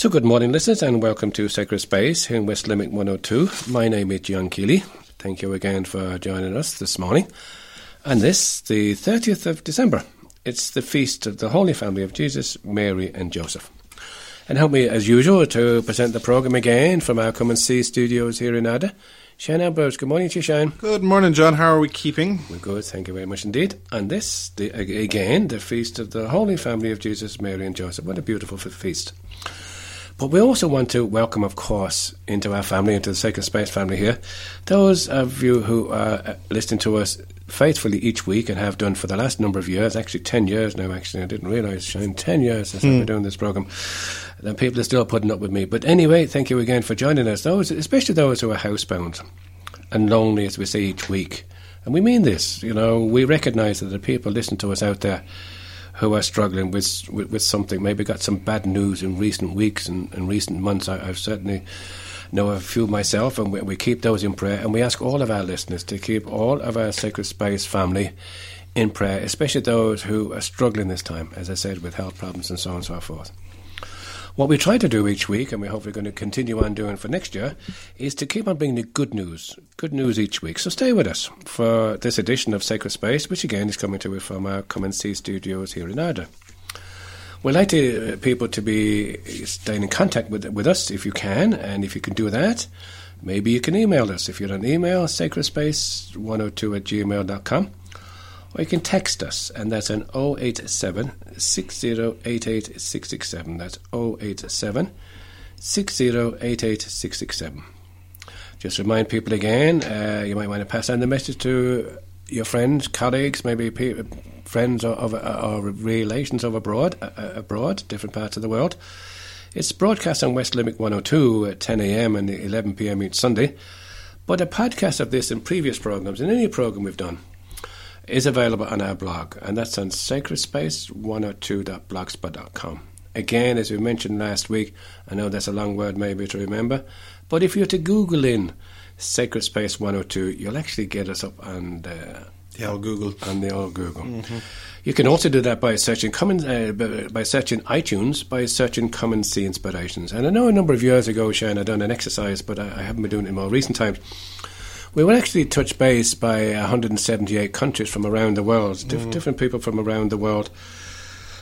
So, good morning, listeners, and welcome to Sacred Space here in West Limerick 102. My name is John Keeley. Thank you again for joining us this morning. And this, the 30th of December, it's the feast of the Holy Family of Jesus, Mary, and Joseph. And help me, as usual, to present the programme again from our Come and See studios here in Ada. Shane Ambrose, good morning to you, Shane. Good morning, John. How are we keeping? We're good, thank you very much indeed. And this, the, again, the feast of the Holy Family of Jesus, Mary, and Joseph. What a beautiful feast. But we also want to welcome, of course, into our family, into the Sacred Space family here, those of you who are uh, listening to us faithfully each week and have done for the last number of years, actually 10 years now, actually. I didn't realise, Shane, 10 years since I've been hmm. doing this programme. And people are still putting up with me. But anyway, thank you again for joining us, those, especially those who are housebound and lonely, as we say each week. And we mean this, you know, we recognise that the people listening to us out there who are struggling with, with, with something, maybe got some bad news in recent weeks and, and recent months. I, have certainly know a few myself, and we, we, keep those in prayer. And we ask all of our listeners to keep all of our Sacred Space family in prayer, especially those who are struggling this time, as I said, with health problems and so on and so forth. What we try to do each week, and we hope we're going to continue on doing for next year, is to keep on bringing you good news, good news each week. So stay with us for this edition of Sacred Space, which again is coming to you from our Come and See studios here in Ada. We'd like to, uh, people to be staying in contact with, with us if you can, and if you can do that, maybe you can email us. If you're on email, sacredspace102 at gmail.com or you can text us, and that's an 087 6088 667. That's 087 6088 667. Just remind people again, uh, you might want to pass on the message to your friends, colleagues, maybe pe- friends or, or, or, relations of abroad, uh, uh, abroad, different parts of the world. It's broadcast on West Limerick 102 at 10 a.m. and 11 p.m. each Sunday. But a podcast of this and previous programs, in any program we've done, is available on our blog, and that's on sacredspace102.blogspot.com. Again, as we mentioned last week, I know that's a long word maybe to remember, but if you're to Google in Sacred Space 102, you'll actually get us up on the, the old Google. On the old Google. Mm-hmm. You can also do that by searching common, uh, by searching iTunes, by searching Come and See Inspirations. And I know a number of years ago, Shane, I done an exercise, but I, I haven't been doing it in more recent times we were actually touched base by 178 countries from around the world, diff- mm. different people from around the world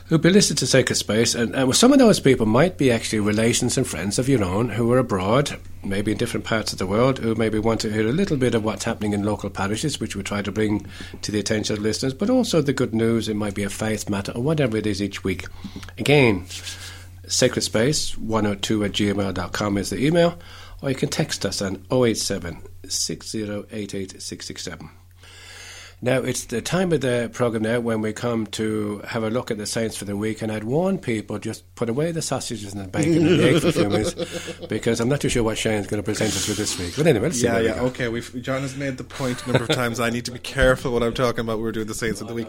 who've been listening to Sacred Space. And, and some of those people might be actually relations and friends of your own who are abroad, maybe in different parts of the world, who maybe want to hear a little bit of what's happening in local parishes, which we try to bring to the attention of listeners, but also the good news. It might be a faith matter or whatever it is each week. Again, Sacred Space 102 at gmail.com is the email, or you can text us on 087 667. Now, it's the time of the programme now when we come to have a look at the saints for the week, and I'd warn people just put away the sausages and the bacon and the egg for a few minutes because I'm not too sure what Shane's going to present us with this week. But anyway, let's yeah, yeah, okay. We've, John has made the point a number of times. I need to be careful what I'm talking about. When we're doing the saints of the week.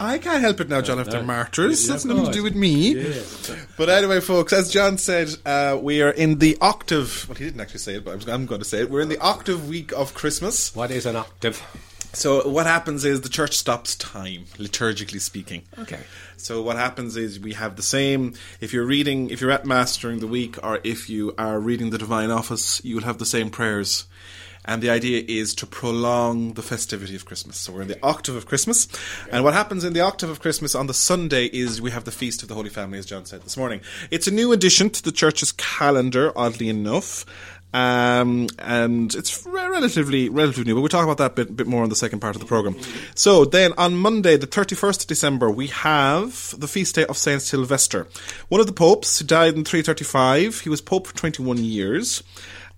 I can't help it now, John. After martyrs, that's nothing to do with me. Yeah. But anyway, folks, as John said, uh, we are in the octave. Well, he didn't actually say it, but I'm going to say it. We're in the octave week of Christmas. What is an octave? So what happens is the church stops time, liturgically speaking. Okay. So what happens is we have the same. If you're reading, if you're at mass during the week, or if you are reading the divine office, you will have the same prayers. And the idea is to prolong the festivity of Christmas. So we're in the octave of Christmas. And what happens in the octave of Christmas on the Sunday is we have the Feast of the Holy Family, as John said this morning. It's a new addition to the church's calendar, oddly enough. Um, and it's relatively relatively new, but we'll talk about that bit bit more in the second part of the program. So then on Monday, the thirty first of December, we have the feast day of Saint Sylvester, one of the popes who died in three thirty five. He was pope for twenty one years,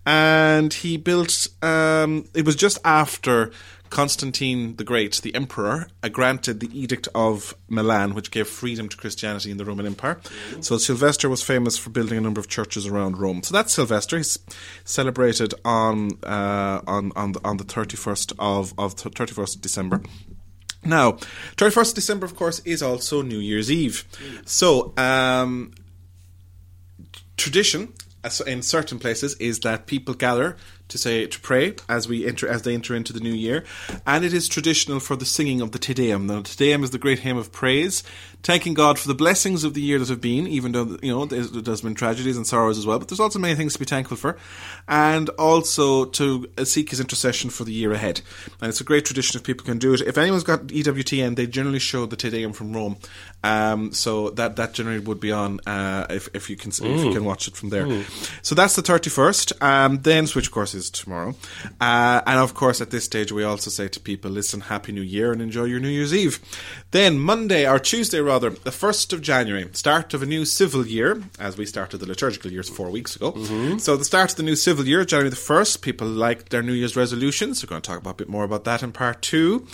and he built. Um, it was just after Constantine the Great, the emperor, uh, granted the Edict of Milan, which gave freedom to Christianity in the Roman Empire. So Sylvester was famous for building a number of churches around Rome. So that's Sylvester. He's celebrated on uh, on on the, on the thirty first of of thirty first of December. Now, 31st December, of course, is also New Year's Eve. So, um, tradition in certain places is that people gather to say to pray as we enter as they enter into the new year, and it is traditional for the singing of the Te Deum. Now, the Te Deum is the great hymn of praise, thanking God for the blessings of the year that have been, even though you know there's, there's been tragedies and sorrows as well. But there's also many things to be thankful for, and also to uh, seek His intercession for the year ahead. And it's a great tradition if people can do it. If anyone's got EWTN, they generally show the Te Deum from Rome, um, so that that generally would be on uh, if if you can if you can watch it from there. So that's the thirty first. Um, then which of course is tomorrow, uh, and of course at this stage we also say to people, listen, Happy New Year and enjoy your New Year's Eve. Then Monday or Tuesday rather, the first of January, start of a new civil year, as we started the liturgical years four weeks ago. So the start of the new civil year, January the first. People like their New Year's resolutions. We're going to talk about a bit more about that in part 2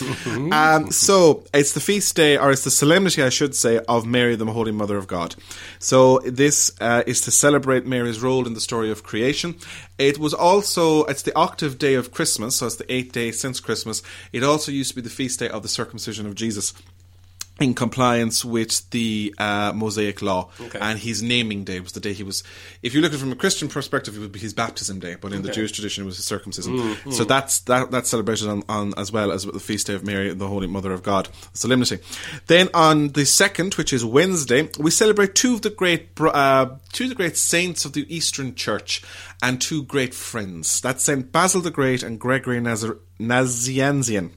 Um, so it's the feast day, or it's the solemnity, I should say, of Mary, the Holy Mother of God. So this uh, is to celebrate Mary's role in the story of creation. It was also it's the octave day of Christmas, so it's the eighth day since Christmas. It also used to be the feast day of the circumcision of Jesus in compliance with the uh, Mosaic law, Okay. and his naming day was the day he was. If you look at it from a Christian perspective, it would be his baptism day, but in the Jewish tradition, it was his circumcision. So that's that that's celebrated on, on as well as the feast day of Mary, the Holy Mother of God, the solemnity. Then on the second, which is Wednesday, we celebrate two of the great uh, two of the great saints of the Eastern Church and two great friends. That's Saint Basil the Great and Gregory Nazar- Nazianzen.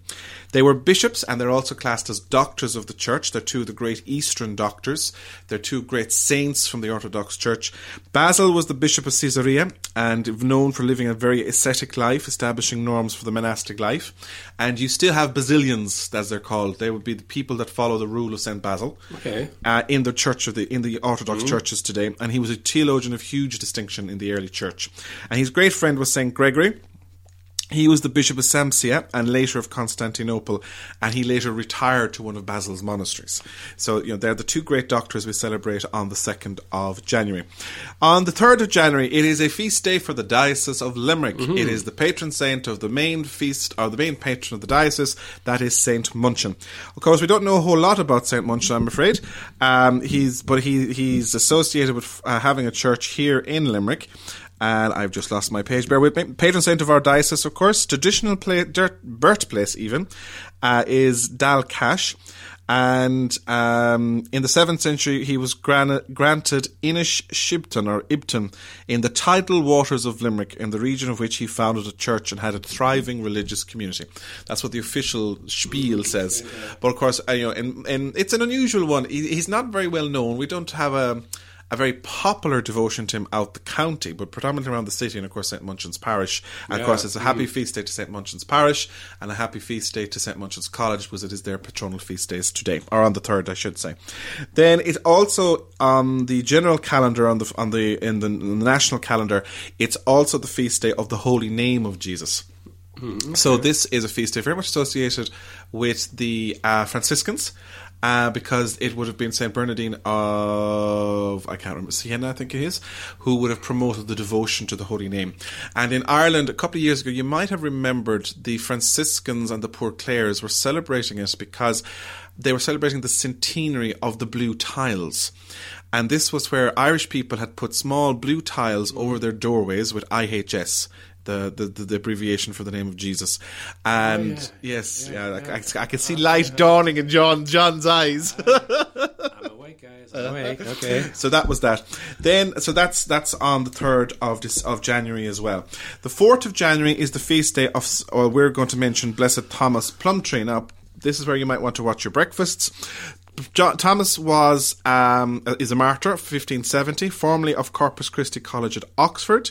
They were bishops and they're also classed as doctors of the church. They're two of the great Eastern doctors. They're two great saints from the Orthodox Church. Basil was the bishop of Caesarea and known for living a very ascetic life, establishing norms for the monastic life. And you still have Basilians, as they're called. They would be the people that follow the rule of Saint Basil Okay. uh, in the church of the in the Orthodox churches today, and he was a theologian of huge distinction in the early church. And his great friend was Saint Gregory. He was the bishop of Sasima and later of Constantinople, and he later retired to one of Basil's monasteries. So, you know, they're the two great doctors we celebrate on the 2nd of January. On the 3rd of January, it is a feast day for the Diocese of Limerick. It is the patron saint of the main feast, or the main patron of the diocese, that is Saint Munchin. Of course, we don't know a whole lot about Saint Munchin, I'm afraid. Um, he's, but he, he's associated with uh, having a church here in Limerick and I've just lost my page. Bear with me. Patron saint of our diocese, of course, traditional pla dirt, birthplace even uh, is Dalcash. And um, in the seventh century, he was gran- granted Inish Shibton or Ibton in the tidal waters of Limerick, in the region of which he founded a church and had a thriving religious community. That's what the official spiel says. But of course, uh, you know, and, and it's an unusual one. He, he's not very well known. We don't have a a very popular devotion to him out the county, but predominantly around the city, and of course St Munchin's Parish. And of course, it's a happy feast day to St Munchin's Parish, and a happy feast day to St Munchin's College, because it is their patronal feast days today, or on the third, I should say. Then it also on the general calendar, on the on the in the, in the national calendar, it's also the feast day of the Holy Name of Jesus. So this is a feast day very much associated with the uh, Franciscans. Uh, because it would have been Saint Bernardine of I can't remember Siena, I think it is, who would have promoted the devotion to the Holy Name. And in Ireland, a couple of years ago, you might have remembered the Franciscans and the Poor Clares were celebrating it because they were celebrating the centenary of the blue tiles. And this was where Irish people had put small blue tiles over their doorways with IHS the, the, the, the abbreviation for the name of Jesus. And yeah. yes, yeah, I, I, I can see light dawning in John John's eyes. I'm awake, guys. I'm awake. Okay. so that was that. Then, so that's that's on the third of this of January as well. The fourth of January is the feast day of. Or we're going to mention Blessed Thomas Plumtree. Now, this is where you might want to watch your breakfasts. John, Thomas was um, is a martyr, 1570, formerly of Corpus Christi College at Oxford.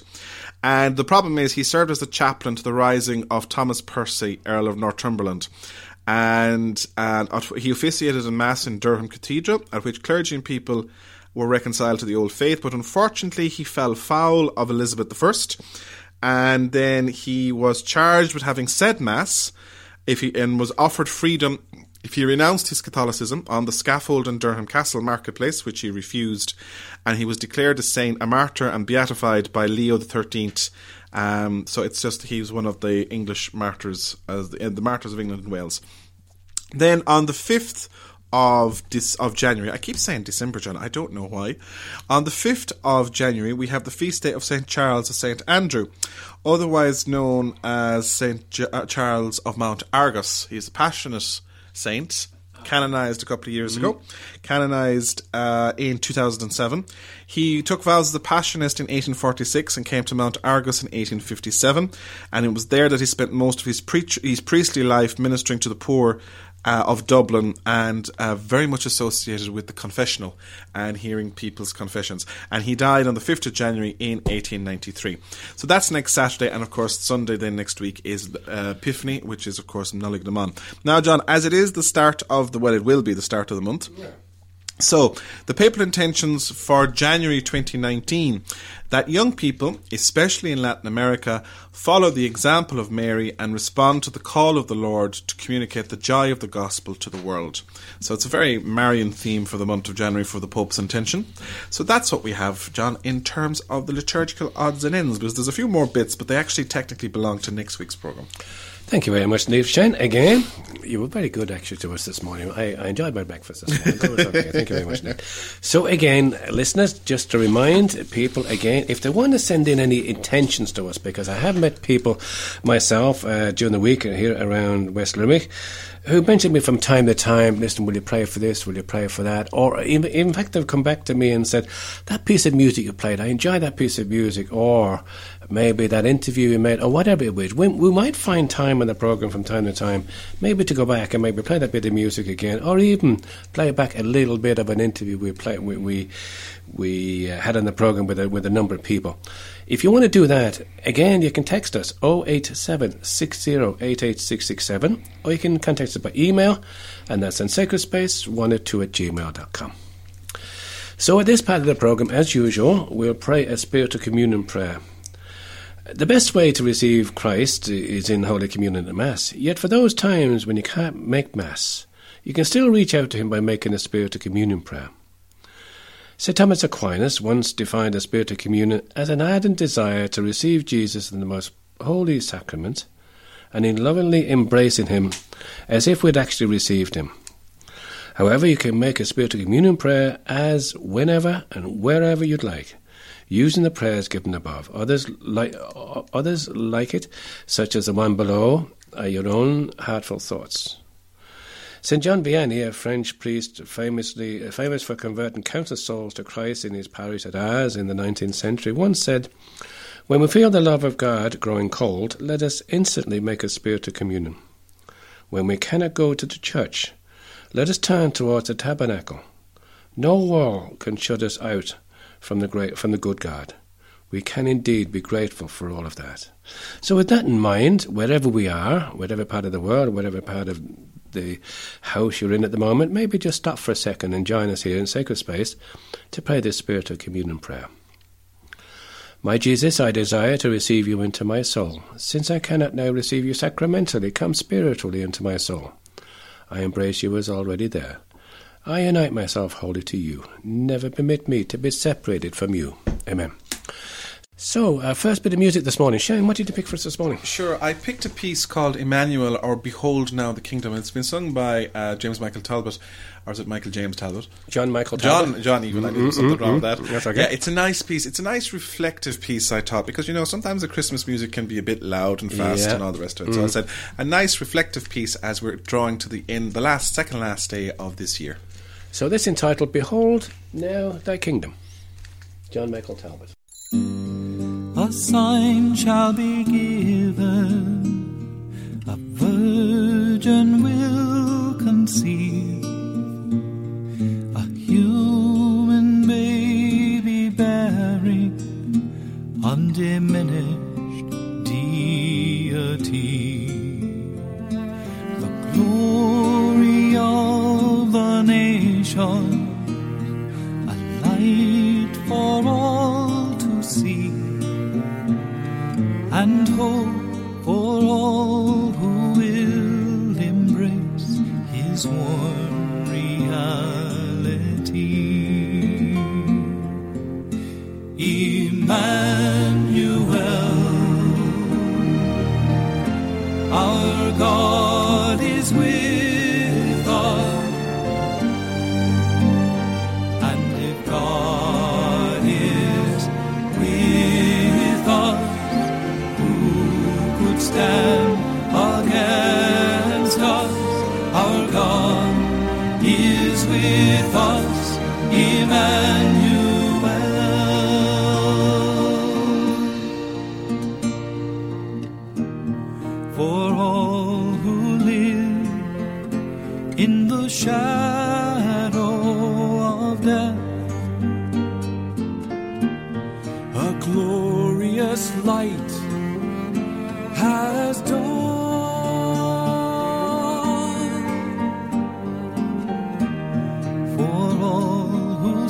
And the problem is, he served as the chaplain to the rising of Thomas Percy, Earl of Northumberland. And, and uh, he officiated a mass in Durham Cathedral, at which clergy and people were reconciled to the old faith. But unfortunately, he fell foul of Elizabeth I. And then he was charged with having said mass if he, and was offered freedom if he renounced his Catholicism on the scaffold in Durham Castle marketplace, which he refused, and he was declared a saint, a martyr, and beatified by Leo XIII. Um, so it's just he was one of the English martyrs, as the, the martyrs of England and Wales. Then on the fifth of of January, I keep saying December, John. I don't know why. On the fifth of January, we have the feast day of Saint Charles of Saint Andrew, otherwise known as Saint J- uh, Charles of Mount Argus. He's a Passionist saint canonized a couple of years ago, canonized uh, in 2007. He took vows as a Passionist in 1846 and came to Mount Argus in 1857, and it was there that he spent most of his, his priestly life ministering to the poor uh, of Dublin and uh, very much associated with the confessional and hearing people's confessions. And he died on the 5th of January in 1893. So that's next Saturday, and of course, Sunday then next week is uh, Epiphany, which is, of course, Nollaig na mBan. Now, John, as it is the start of the, well, it will be the start of the month. So, the papal intentions for January 2019 that young people, especially in Latin America, follow the example of Mary and respond to the call of the Lord to communicate the joy of the gospel to the world. So, it's a very Marian theme for the month of January for the Pope's intention. So, that's what we have, John, in terms of the liturgical odds and ends, because there's a few more bits, but they actually technically belong to next week's programme. Thank you very much, Neve Shane. Again, you were very good actually to us this morning. I, I enjoyed my breakfast this morning. Thank you very much, Neve. So again, listeners, just to remind people again, if they want to send in any intentions to us, because I have met people myself uh, during the week here around West Limerick who mentioned me from time to time, listen, will you pray for this? Will you pray for that? Or in, in fact, they've come back to me and said, that piece of music you played, I enjoyed that piece of music. Or maybe that interview you made, or whatever it was. We, we might find time on the program from time to time, maybe to go back and maybe play that bit of music again, or even play back a little bit of an interview we play, we, we, we uh, had on the program with a, with a number of people. If you want to do that, again, you can text us 087 6088667 or you can contact us by email, and that's in sacredspace102 at gmail.com. So, at this part of the program, as usual, we'll pray a spiritual communion prayer. The best way to receive Christ is in Holy Communion and Mass. Yet, for those times when you can't make Mass, you can still reach out to Him by making a spiritual communion prayer. St. Thomas Aquinas once defined a spiritual communion as an ardent desire to receive Jesus in the most holy sacrament and in lovingly embracing him as if we'd actually received him. However, you can make a spiritual communion prayer as whenever and wherever you'd like, using the prayers given above. Others like others like it, such as the one below, are your own heartfelt thoughts. St. John Vianney, a French priest famously famous for converting countless souls to Christ in his parish at Ars in the 19th century, once said, When we feel the love of God growing cold, let us instantly make a spiritual communion. When we cannot go to the church, let us turn towards the tabernacle. No wall can shut us out from the great, from the good God. We can indeed be grateful for all of that. So, with that in mind, wherever we are, whatever part of the world, whatever part of the house you're in at the moment, maybe just stop for a second and join us here in Sacred Space to pray this spiritual communion prayer. My Jesus, I desire to receive you into my soul. Since I cannot now receive you sacramentally, come spiritually into my soul. I embrace you as already there. I unite myself wholly to you. Never permit me to be separated from you. Amen. So, uh, first bit of music this morning. Shane, what did you pick for us this morning? Sure, I picked a piece called Emmanuel or Behold Now the Kingdom. It's been sung by uh, James Michael Talbot, or is it Michael James Talbot? John Michael Talbot. John, John, even I knew something wrong with that. That's okay. Yeah, it's a nice piece. It's a nice reflective piece, I thought, because you know sometimes the Christmas music can be a bit loud and fast Yeah. and all the rest of it. So I said a nice reflective piece as we're drawing to the end, the last, second last day of this year. So, this entitled Behold Now Thy Kingdom. John Michael Talbot. A sign shall be given, a virgin will conceive, a light for all to see and hope for all who will embrace his warm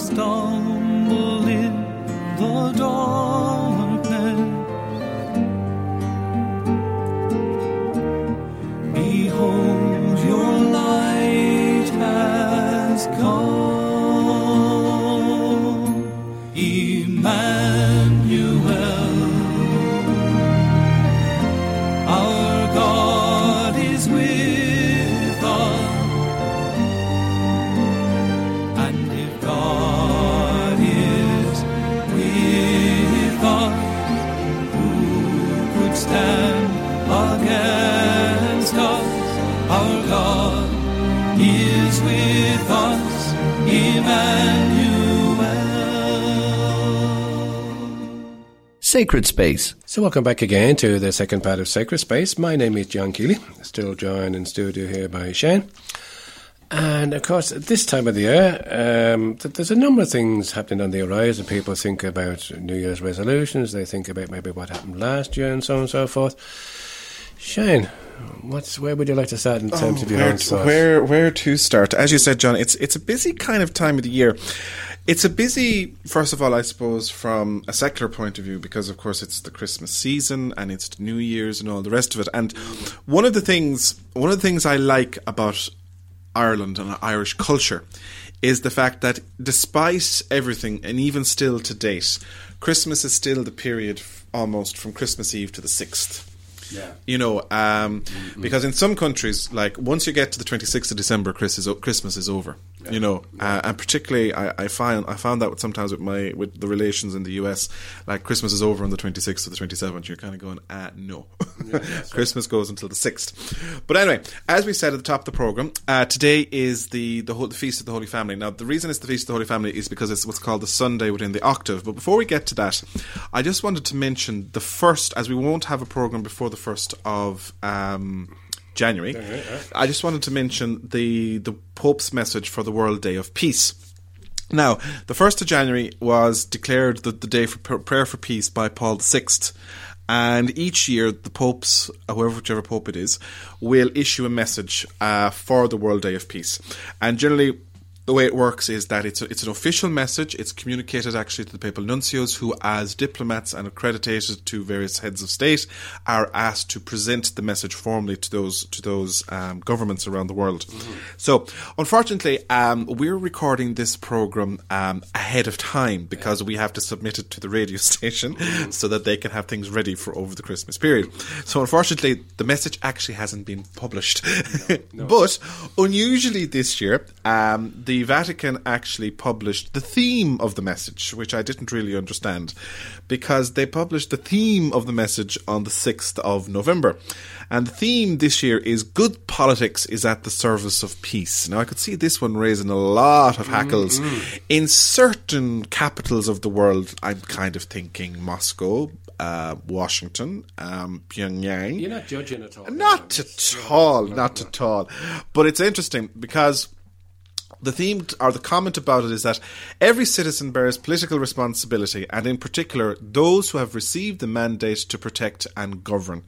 stumble in the darkness, Sacred Space. So, welcome back again to the second part of Sacred Space. My name is John Keeley, still joined in studio here by Shane. And of course, at this time of the year, um, th- there's a number of things happening on the horizon. People think about New Year's resolutions, they think about maybe what happened last year and so on and so forth. Shane, what's where would you like to start in terms of your Oh, where, own to, thoughts? where where to start? As you said, John, it's it's a busy kind of time of the year. It's a busy, first of all, I suppose, from a secular point of view, because of course it's the Christmas season and it's New Year's and all the rest of it. And one of the things, one of the things I like about Ireland and Irish culture is the fact that despite everything, and even still to date, Christmas is still the period almost from Christmas Eve to the sixth. Yeah. You know, um, because in some countries, like once you get to the twenty sixth of December, Chris is, Christmas is over. You know, uh, and particularly I, I find I found that with sometimes with my with the relations in the US, like Christmas is over on the twenty sixth or the twenty seventh. You're kind of going, ah, no, Christmas goes until the sixth. But anyway, as we said at the top of the program, uh, today is the the, whole, the feast of the Holy Family. Now, the reason it's the feast of the Holy Family is because it's what's called the Sunday within the octave. But before we get to that, I just wanted to mention the first, as we won't have a program before the first of. Um, January. I just wanted to mention the the Pope's message for the World Day of Peace. Now, the first of January was declared the, the day for pr- prayer for peace by Paul VI, and each year the popes, whoever whichever pope it is, will issue a message uh, for the World Day of Peace, and generally. The way it works is that it's a, it's an official message. It's communicated actually to the papal nuncios, who, as diplomats and accredited to various heads of state, are asked to present the message formally to those to those um, governments around the world. So, unfortunately, um, we're recording this program um, ahead of time because we have to submit it to the radio station so that they can have things ready for over the Christmas period. So, unfortunately, the message actually hasn't been published. but unusually this year, um, the Vatican actually published the theme of the message, which I didn't really understand, because they published the theme of the message on the 6th of November. And the theme this year is Good Politics is at the Service of Peace. Now, I could see this one raising a lot of hackles. In certain capitals of the world, I'm kind of thinking Moscow, uh, Washington, um, Pyongyang. You're not judging at all. Not at all, not at all. But it's interesting because the theme or the comment about it is that every citizen bears political responsibility, and in particular, those who have received the mandate to protect and govern,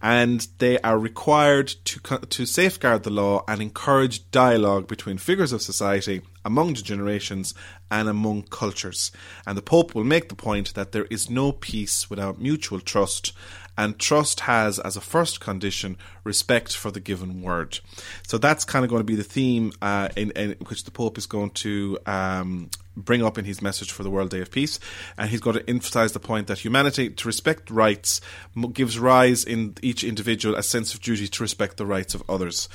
and they are required to to safeguard the law and encourage dialogue between figures of society, among the generations, and among cultures. And the Pope will make the point that there is no peace without mutual trust and trust has as a first condition respect for the given word. So that's kind of going to be the theme uh, in, in which the Pope is going to um, bring up in his message for the World Day of Peace, and he's going to emphasize the point that humanity to respect rights gives rise in each individual a sense of duty to respect the rights of others.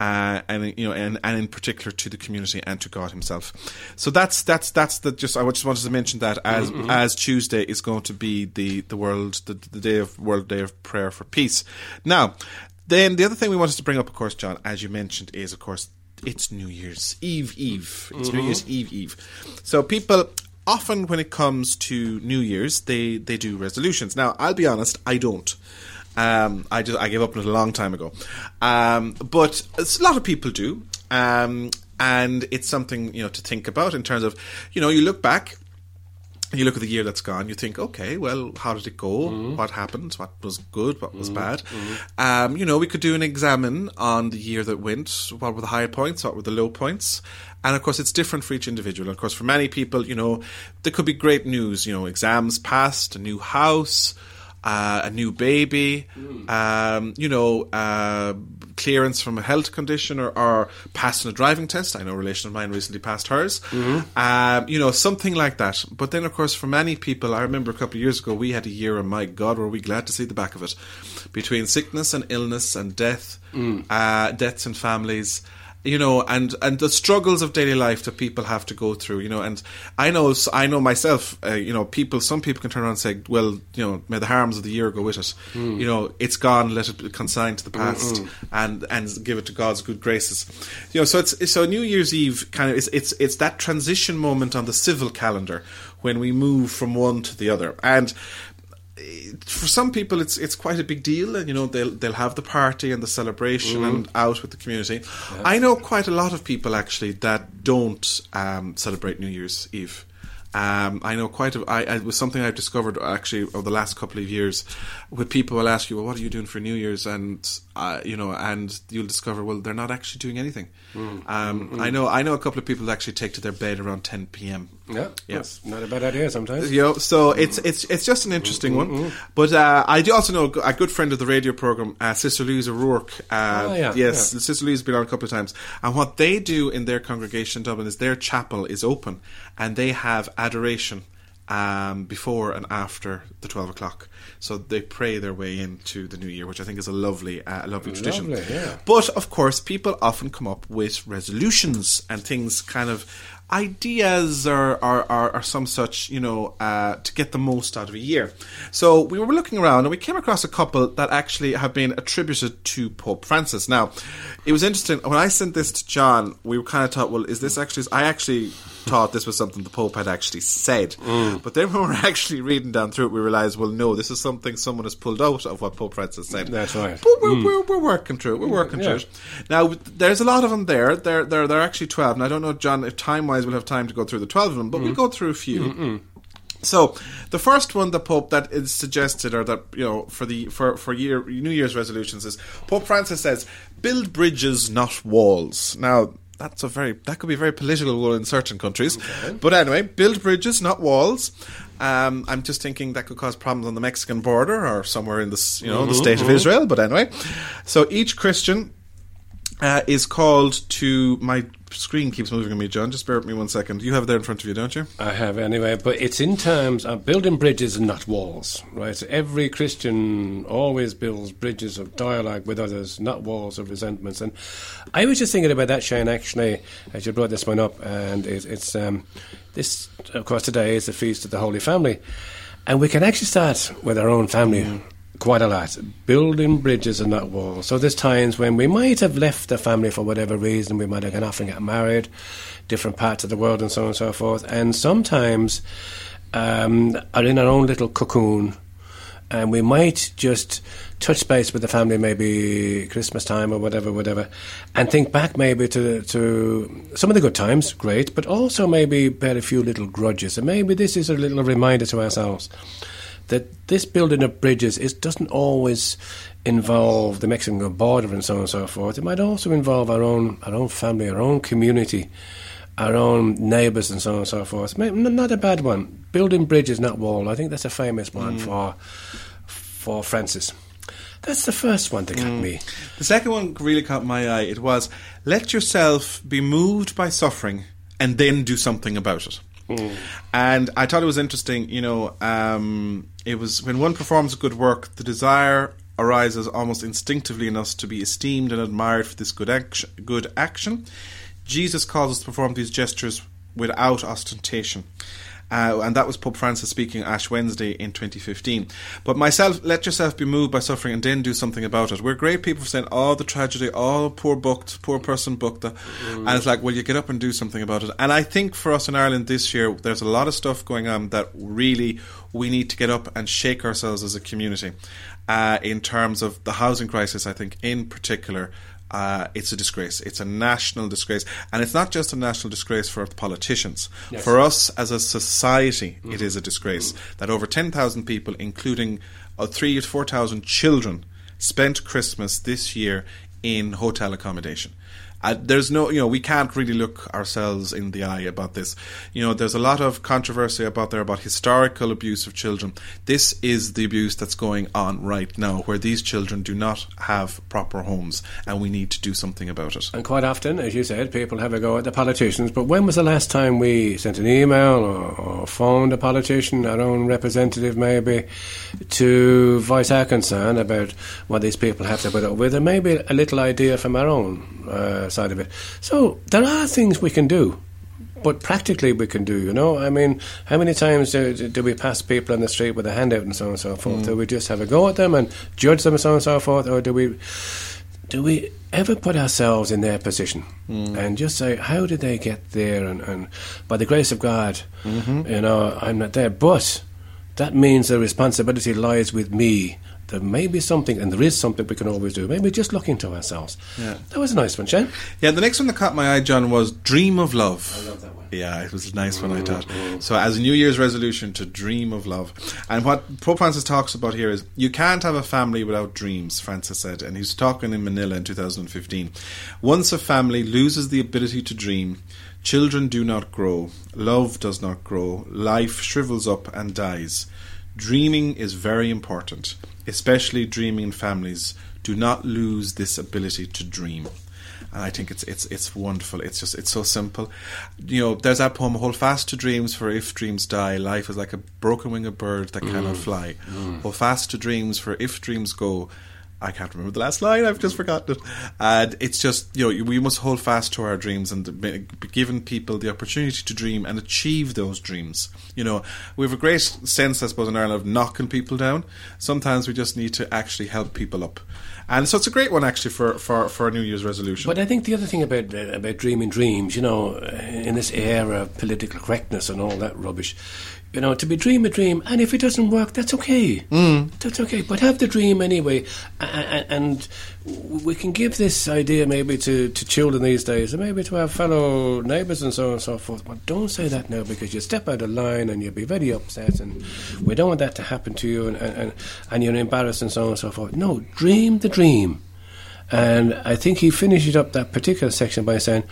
Uh, and you know, and, and in particular to the community and to God Himself. So that's that's that's the just I just wanted to mention that as as Tuesday is going to be the the world the, the day of World Day of Prayer for Peace. Now, then the other thing we wanted to bring up, of course, John, as you mentioned, is of course it's New Year's Eve Eve. It's New Year's Eve Eve. So people often when it comes to New Year's, they they do resolutions. Now, I'll be honest, I don't. Um, I just I gave up on it a long time ago, um, but a lot of people do, um, and it's something you know to think about in terms of you know you look back you look at the year that's gone, you think, okay, well, how did it go? Mm-hmm. What happened? What was good? What was bad? Um, you know, we could do an examen on the year that went. What were the high points? What were the low points? And of course, it's different for each individual. Of course, for many people, you know, there could be great news. You know, exams passed, a new house, uh, a new baby, um, you know, uh, clearance from a health condition or, or passing a driving test. I know a relation of mine recently passed hers. Um, you know, something like that. But then, of course, for many people, I remember a couple of years ago, we had a year, and my God, were we glad to see the back of it. Between sickness and illness and death, uh, deaths and families you know, and and the struggles of daily life that people have to go through, you know, and I know, I know myself, uh, you know, people, some people can turn around and say, well, you know, may the harms of the year go with it, hmm. you know, it's gone, let it be consigned to the hmm, past, hmm. and and give it to God's good graces, you know, so it's so New Year's Eve kind of it's it's it's that transition moment on the civil calendar when we move from one to the other, and for some people it's it's quite a big deal and you know they'll they'll have the party and the celebration and out with the community. I know quite a lot of people actually that don't um, celebrate new year's eve. Um, I know quite a, I, it was something I've discovered actually over the last couple of years with people will ask you well what are you doing for New Year's? And uh, you know and you'll discover well they're not actually doing anything um, I know I know a couple of people that actually take to their bed around 10 p.m. Yeah, Yeah. not a bad idea sometimes. You know, so it's it's it's just an interesting one. But uh, I do also know a good friend of the radio program, uh, Sister Louise O'Rourke. Uh, Oh, yeah, yes, yeah. Sister Louise has been on a couple of times. And what they do in their congregation in Dublin is their chapel is open, and they have adoration um, before and after the twelve o'clock. So they pray their way into the new year, which I think is a lovely, uh, lovely tradition. Lovely, yeah. But of course, people often come up with resolutions and things kind of ideas or, or, or, or some such, you know, uh, to get the most out of a year. So we were looking around and we came across a couple that actually have been attributed to Pope Francis. Now, it was interesting. When I sent this to John, we were kind of thought, well, is this actually, I actually thought this was something the Pope had actually said. Mm. But then when we were actually reading down through it, we realised, well, no, this is something someone has pulled out of what Pope Francis said. That's right. But we're, mm. we're, we're working through it. We're mm, working Yeah. through it. Now, there's a lot of them there. There, there, there are actually 12. And I don't know, John, if time wise we'll have time to go through the 12 of them, but we'll go through a few. So, the first one, the Pope that is suggested, or that you know, for the for for year New Year's resolutions, is Pope Francis says, "Build bridges, not walls." Now, that's a very that could be a very political one in certain countries, but anyway, build bridges, not walls. Um, I'm just thinking that could cause problems on the Mexican border or somewhere in this, you know, the state of Israel. But anyway, so each Christian uh, is called to. My screen keeps moving on me, John. Just bear with me one second. You have it there in front of you, don't you? I have anyway, but it's in terms of building bridges and not walls, right? Every Christian always builds bridges of dialogue with others, not walls of resentments. And I was just thinking about that, Shane, actually, as you brought this one up, and it, it's um, this, of course, today is the feast of the Holy Family, and we can actually start with our own family. Quite a lot. Building bridges and not walls. So there's times when we might have left the family for whatever reason. We might have gone off and got married, different parts of the world and so on and so forth. And sometimes um, are in our own little cocoon and we might just touch base with the family maybe Christmas time or whatever, whatever, and think back maybe to to some of the good times, great, but also maybe bear a few little grudges. And maybe this is a little reminder to ourselves that this building of bridges is doesn't always involve the Mexican border and so on and so forth. It might also involve our own our own family, our own community, our own neighbours and so on and so forth. Not a bad one. Building bridges, not wall. I think that's a famous one mm. for for Francis. That's the first one that got mm. me. The second one really caught my eye. It was let yourself be moved by suffering and then do something about it. And I thought it was interesting. You know, um, it was when one performs a good work, the desire arises almost instinctively in us to be esteemed and admired for this good action. Good action. Jesus calls us to perform these gestures without ostentation. Uh, and that was Pope Francis speaking Ash Wednesday in 2015. But myself, let yourself be moved by suffering and then do something about it. We're great people for saying, oh, the tragedy, oh, poor booked, poor person booked. it." And it's like, well, you get up and do something about it. And I think for us in Ireland this year, there's a lot of stuff going on that really we need to get up and shake ourselves as a community. Uh, in terms of the housing crisis, I think in particular, uh, it's a disgrace. It's a national disgrace. And it's not just a national disgrace for politicians. Yes. For us as a society, it is a disgrace that over 10,000 people, including uh, 3 to 4,000 children, spent Christmas this year in hotel accommodation. There's no, you know, we can't really look ourselves in the eye about this. You know, there's a lot of controversy about there about historical abuse of children. This is the abuse that's going on right now, where these children do not have proper homes, and we need to do something about it. And quite often, as you said, people have a go at the politicians. But when was the last time we sent an email or, or phoned a politician, our own representative maybe, to voice our concern about what these people have to put up with, and maybe a little idea from our own uh, side of it. So there are things we can do. But practically, we can do, you know. I mean, how many times do, do we pass people on the street with a handout and so on and so forth? Mm. Do we just have a go at them and judge them and so on and so forth, or do we do we ever put ourselves in their position mm. and just say, how did they get there? And, and by the grace of God, mm-hmm. you know, I'm not there. But that means the responsibility lies with me. There may be something, and there is something we can always do. Maybe just look into ourselves. Yeah. That was a nice one, Shane. Yeah, the next one that caught my eye, John, was Dream of Love. I love that one. Yeah, it was a nice one, I thought. So, as a New Year's resolution, to dream of love. And what Pope Francis talks about here is you can't have a family without dreams, Francis said. And he was talking in Manila in 2015. Once a family loses the ability to dream, children do not grow, love does not grow, life shrivels up and dies. Dreaming is very important, especially dreaming in families. Do not lose this ability to dream and I think it's it's it's wonderful. It's just it's so simple. You know, there's that poem, "Hold fast to dreams, for if dreams die, life is like a broken winged bird that cannot mm. fly. Mm. Hold fast to dreams, for if dreams go." I can't remember the last line. I've just forgotten it. And it's just you know we must hold fast to our dreams and giving people the opportunity to dream and achieve those dreams. You know, we have a great sense, I suppose, in Ireland of knocking people down. Sometimes we just need to actually help people up. And so it's a great one actually for, for, for a New Year's resolution. But I think the other thing about uh, about dreaming dreams, you know, in this era of political correctness and all that rubbish, you know, to be dream a dream, and if it doesn't work, that's okay. Mm. That's okay. But have the dream anyway, and, and we can give this idea maybe to, to children these days, and maybe to our fellow neighbours and so on and so forth. But don't say that now because you step out of line and you'll be very upset, and we don't want that to happen to you, and, and, and you're embarrassed and so on and so forth. No, dream the dream. And I think he finishes up that particular section by saying,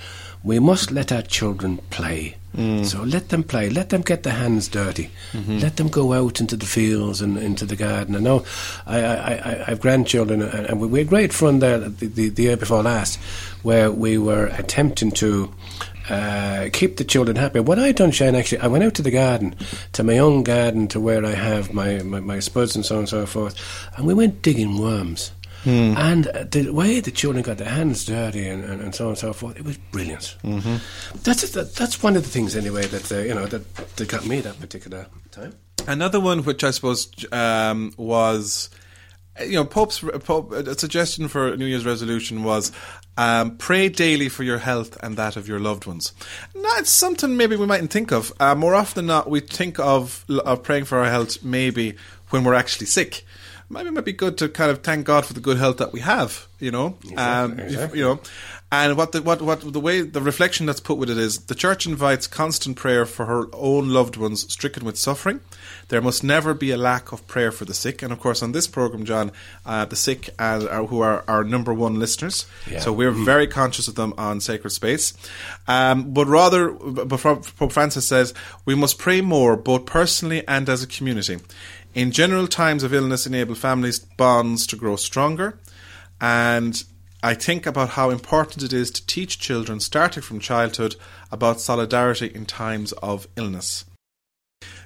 we must let our children play. Mm. So let them play. Let them get their hands dirty. Mm-hmm. Let them go out into the fields and into the garden. I know I, I, I, I have grandchildren, and, and we had great fun there the, the, the year before last, where we were attempting to uh, keep the children happy. What I done, Shane, actually, I went out to the garden, to my own garden, to where I have my, my, my spuds and so on and so forth, and we went digging worms. And uh, the way the children got their hands dirty and, and, and so on and so forth, it was brilliant. Mm-hmm. That's that, that's one of the things anyway that uh, you know that, that got me that particular time. Another one, which I suppose um, was, uh, you know, Pope's Pope, a suggestion for New Year's resolution was um, pray daily for your health and that of your loved ones. Now, it's something maybe we mightn't think of. Uh, more often than not, we think of of praying for our health maybe when we're actually sick. Maybe it might be good to kind of thank God for the good health that we have. You know, um, if- exactly. you know. And what the what what the way the reflection that's put with it is the church invites constant prayer for her own loved ones stricken with suffering. There must never be a lack of prayer for the sick, and of course on this program, John, uh, the sick and uh, who are our number one listeners. Yeah. So we're very conscious of them on Sacred Space. Um, but rather, but Pope Francis says we must pray more, both personally and as a community. In general, times of illness enable families' bonds to grow stronger, and I think about how important it is to teach children, starting from childhood, about solidarity in times of illness.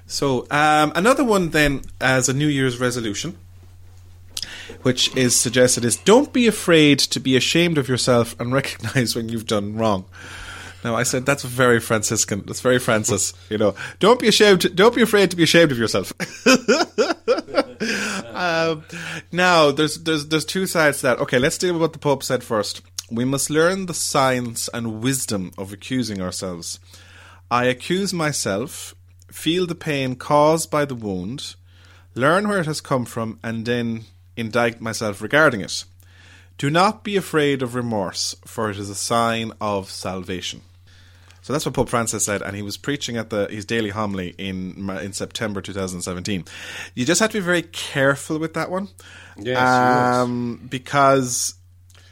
So, um, another one then as a New Year's resolution, which is suggested, is don't be afraid to be ashamed of yourself and recognize when you've done wrong. Now, I said that's very Franciscan. That's very Francis. You know, don't be ashamed. Don't be afraid to be ashamed of yourself. um, now, there's there's there's two sides to that. Okay, let's deal with what the Pope said first. We must learn the science and wisdom of accusing ourselves. I accuse myself, feel the pain caused by the wound, learn where it has come from, and then indict myself regarding it. Do not be afraid of remorse, for it is a sign of salvation. So that's what Pope Francis said, and he was preaching at the his daily homily in in September 2017. You just have to be very careful with that one, Yes, um, because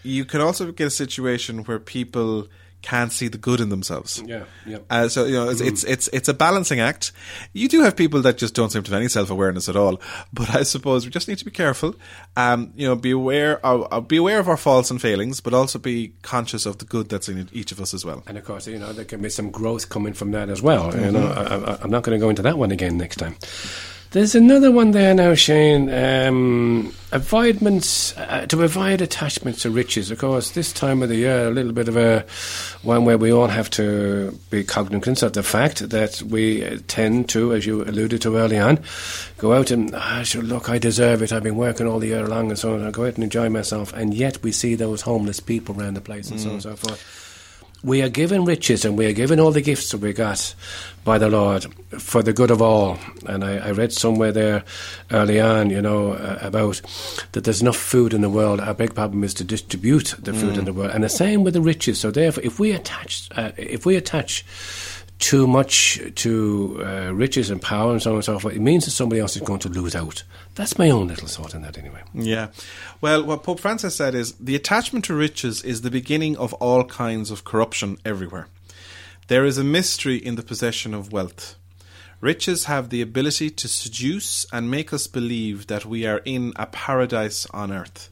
you can also get a situation where people can't see the good in themselves. Yeah, yeah. Uh, so you know, it's, it's it's it's a balancing act. You do have people that just don't seem to have any self awareness at all. But I suppose we just need to be careful. Um, you know, be aware of uh, be aware of our faults and failings, but also be conscious of the good that's in each of us as well. And of course, you know, there can be some growth coming from that as well. You know, I, I, I'm not going to go into that one again next time. There's another one there now, Shane. Um, avoidments uh, to avoid attachments to riches. Of course, this time of the year, a little bit of a one where we all have to be cognizant of the fact that we uh, tend to, as you alluded to early on, go out and ah, sure, look, I deserve it. I've been working all the year long, and so on. I go out and enjoy myself, and yet we see those homeless people around the place, and so on and so forth we are given riches and we are given all the gifts that we got by the Lord for the good of all. And I, I read somewhere there early on, you know, uh, about that there's enough food in the world. Our big problem is to distribute the food in the world, and the same with the riches. So therefore, if we attach, uh, if we attach too much to uh, riches and power and so on and so forth, it means that somebody else is going to lose out. That's my own little thought on that, anyway. Yeah. Well, what Pope Francis said is the attachment to riches is the beginning of all kinds of corruption everywhere. There is a mystery in the possession of wealth. Riches have the ability to seduce and make us believe that we are in a paradise on earth.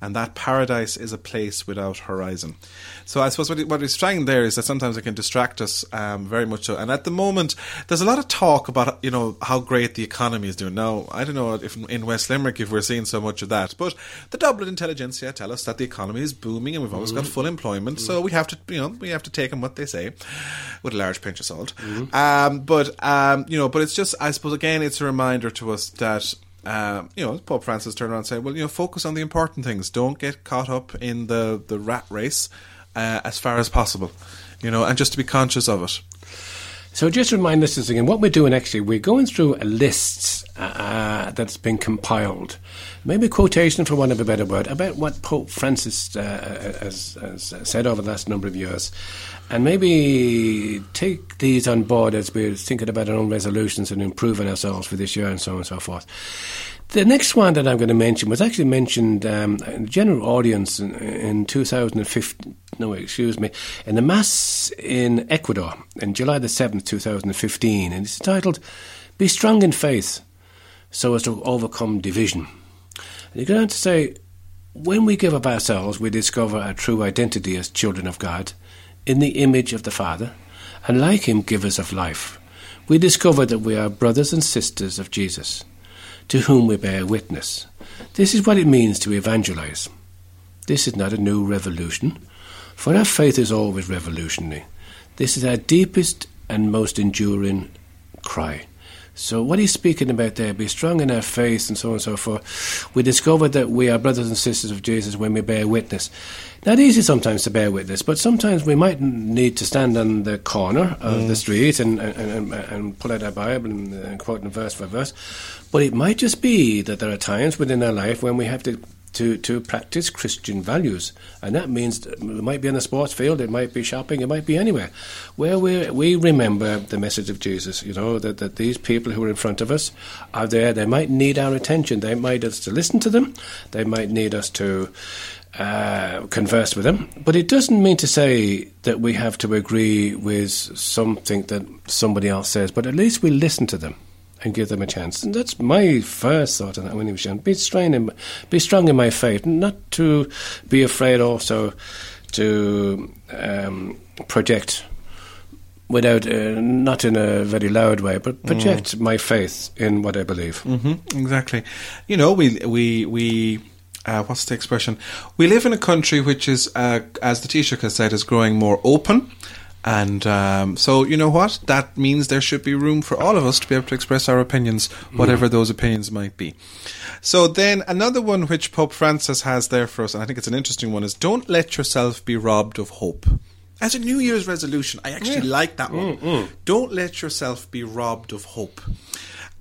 And that paradise is a place without horizon. So I suppose what, what he's trying there is that sometimes it can distract us um, very much so. And at the moment, there's a lot of talk about you know how great the economy is doing. Now I don't know if in West Limerick if we're seeing so much of that, but the Dublin intelligentsia tell us that the economy is booming and we've always got full employment. So we have to you know we have to take them what they say with a large pinch of salt. Um, but um, you know, but it's just I suppose again it's a reminder to us that uh, you know, Pope Francis turned around and said, "Well, you know, focus on the important things. Don't get caught up in the the rat race uh, as far as possible. You know, and just to be conscious of it." So just to remind listeners again, what we're doing actually, we're going through a list uh, that's been compiled, maybe a quotation for want of a better word, about what Pope Francis uh, has, has said over the last number of years, and maybe take these on board as we're thinking about our own resolutions and improving ourselves for this year and so on and so forth. The next one that I'm going to mention was actually mentioned um, in the general audience in, in 2015. No, excuse me, in the Mass in Ecuador in July the 7th, 2015. And it's titled, Be Strong in Faith so as to overcome division. And you go on to say, when we give up ourselves, we discover our true identity as children of God in the image of the Father, and like Him, givers of life. We discover that we are brothers and sisters of Jesus to whom we bear witness. This is what it means to evangelize. This is not a new revolution, for our faith is always revolutionary. This is our deepest and most enduring cry. So, what he's speaking about there, be strong in our faith and so on and so forth. We discover that we are brothers and sisters of Jesus when we bear witness. Not easy sometimes to bear witness, but sometimes we might need to stand on the corner of the mm. street and, and, and, and pull out our Bible and, and quote in verse for verse. But it might just be that there are times within our life when we have to to, to practice Christian values. And that means it might be in a sports field, it might be shopping, it might be anywhere, where we, we remember the message of Jesus, you know, that, that these people who are in front of us are there. They might need our attention. They might need us to listen to them. They might need us to uh, converse with them. But it doesn't mean to say that we have to agree with something that somebody else says, but at least we listen to them and give them a chance. And that's my first thought on that when he was young. Be strong in, be strong in my faith, not to be afraid also to um, project without, uh, not in a very loud way, but project my faith in what I believe. hmm exactly. You know, we we we. Uh, what's the expression? We live in a country which is, uh, as the Taoiseach has said, is growing more open. And um, so, you know what? That means there should be room for all of us to be able to express our opinions, whatever those opinions might be. So, then another one which Pope Francis has there for us, and I think it's an interesting one, is don't let yourself be robbed of hope. As a New Year's resolution, I actually like that one. Don't let yourself be robbed of hope.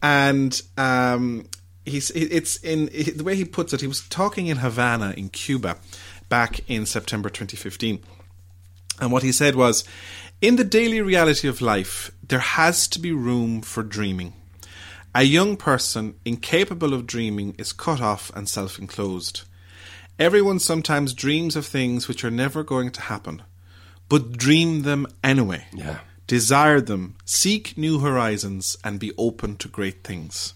And um, he's it's in the way he puts it. He was talking in Havana in Cuba back in September 2015, and what he said was, "In the daily reality of life, there has to be room for dreaming." A young person incapable of dreaming is cut off and self enclosed. Everyone sometimes dreams of things which are never going to happen, but dream them anyway. Yeah. Desire them, seek new horizons, and be open to great things.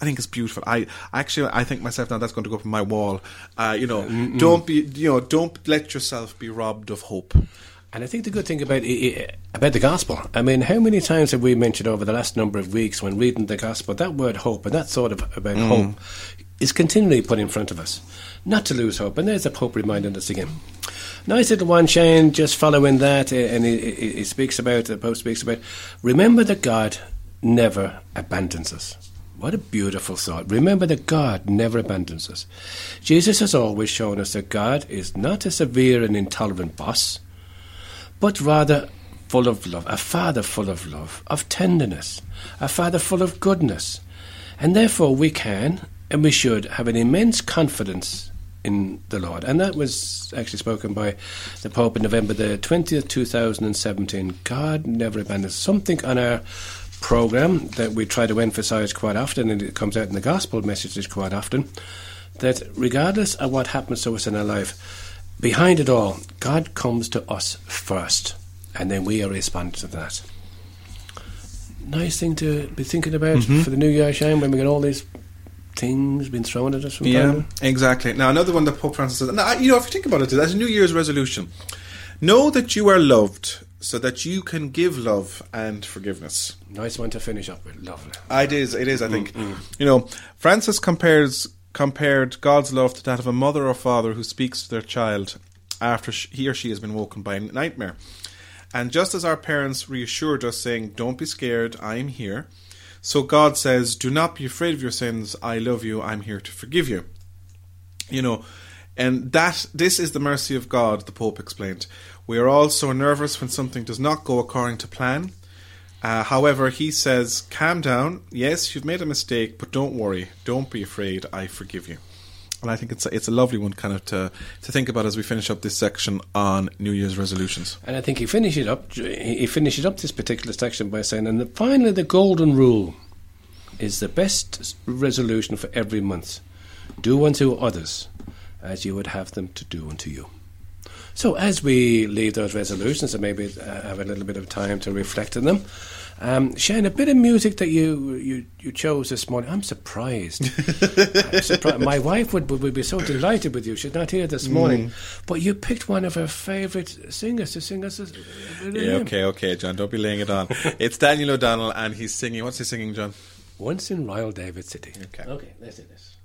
I think it's beautiful. I actually, I think myself now that's going to go up on my wall. Uh, you know, don't be, you know, don't let yourself be robbed of hope. And I think the good thing about about the gospel, I mean, how many times have we mentioned over the last number of weeks when reading the gospel that word hope and that thought of, about mm. hope is continually put in front of us, not to lose hope. And there's the Pope reminding us again. Nice little one, Shane, just following that, eh, and he, he speaks about the Pope speaks about remember that God never abandons us. What a beautiful thought. Remember that God never abandons us. Jesus has always shown us that God is not a severe and intolerant boss but rather full of love, a father full of love, of tenderness, a father full of goodness. And therefore we can and we should have an immense confidence in the Lord. And that was actually spoken by the Pope in November the 20th, 2017. God never abandons something on our program that we try to emphasize quite often, and it comes out in the gospel messages quite often, that regardless of what happens to us in our life, behind it all, God comes to us first, and then we are responding to that. Nice thing to be thinking about mm-hmm. for the new year, Shane, when we get all these things being thrown at us from Yeah, exactly. Now, another one that Pope Francis says, now, you know, if you think about it, as a New Year's resolution, know that you are loved so that you can give love and forgiveness. Nice one to finish up with. Lovely. It is, it is, I think. Mm-hmm. You know, Francis compares compared God's love to that of a mother or father who speaks to their child after he or she has been woken by a nightmare. And just as our parents reassured us, saying, Don't be scared, I am here, so God says, Do not be afraid of your sins, I love you, I'm here to forgive you. You know, and that this is the mercy of God, the Pope explained. We are all so nervous when something does not go according to plan. Uh, however, he says, calm down. Yes, you've made a mistake, but don't worry. Don't be afraid. I forgive you. And I think it's a, it's a lovely one, kind of to to think about as we finish up this section on New Year's resolutions. And I think he finishes up he finishes up this particular section by saying, and finally, the golden rule is the best resolution for every month: do unto others as you would have them to do unto you. So, as we leave those resolutions and maybe uh, have a little bit of time to reflect on them, um, Shane, a bit of music that you, you, you chose this morning. I'm surprised. I'm surprised. My wife would, would be so delighted with you. She's not here this morning. Mm. But you picked one of her favourite singers to sing us. A, a yeah, okay, okay, John. Don't be laying it on. it's Daniel O'Donnell, and he's singing. What's he singing, John? Once in Royal David City. Okay. Okay, let's do this.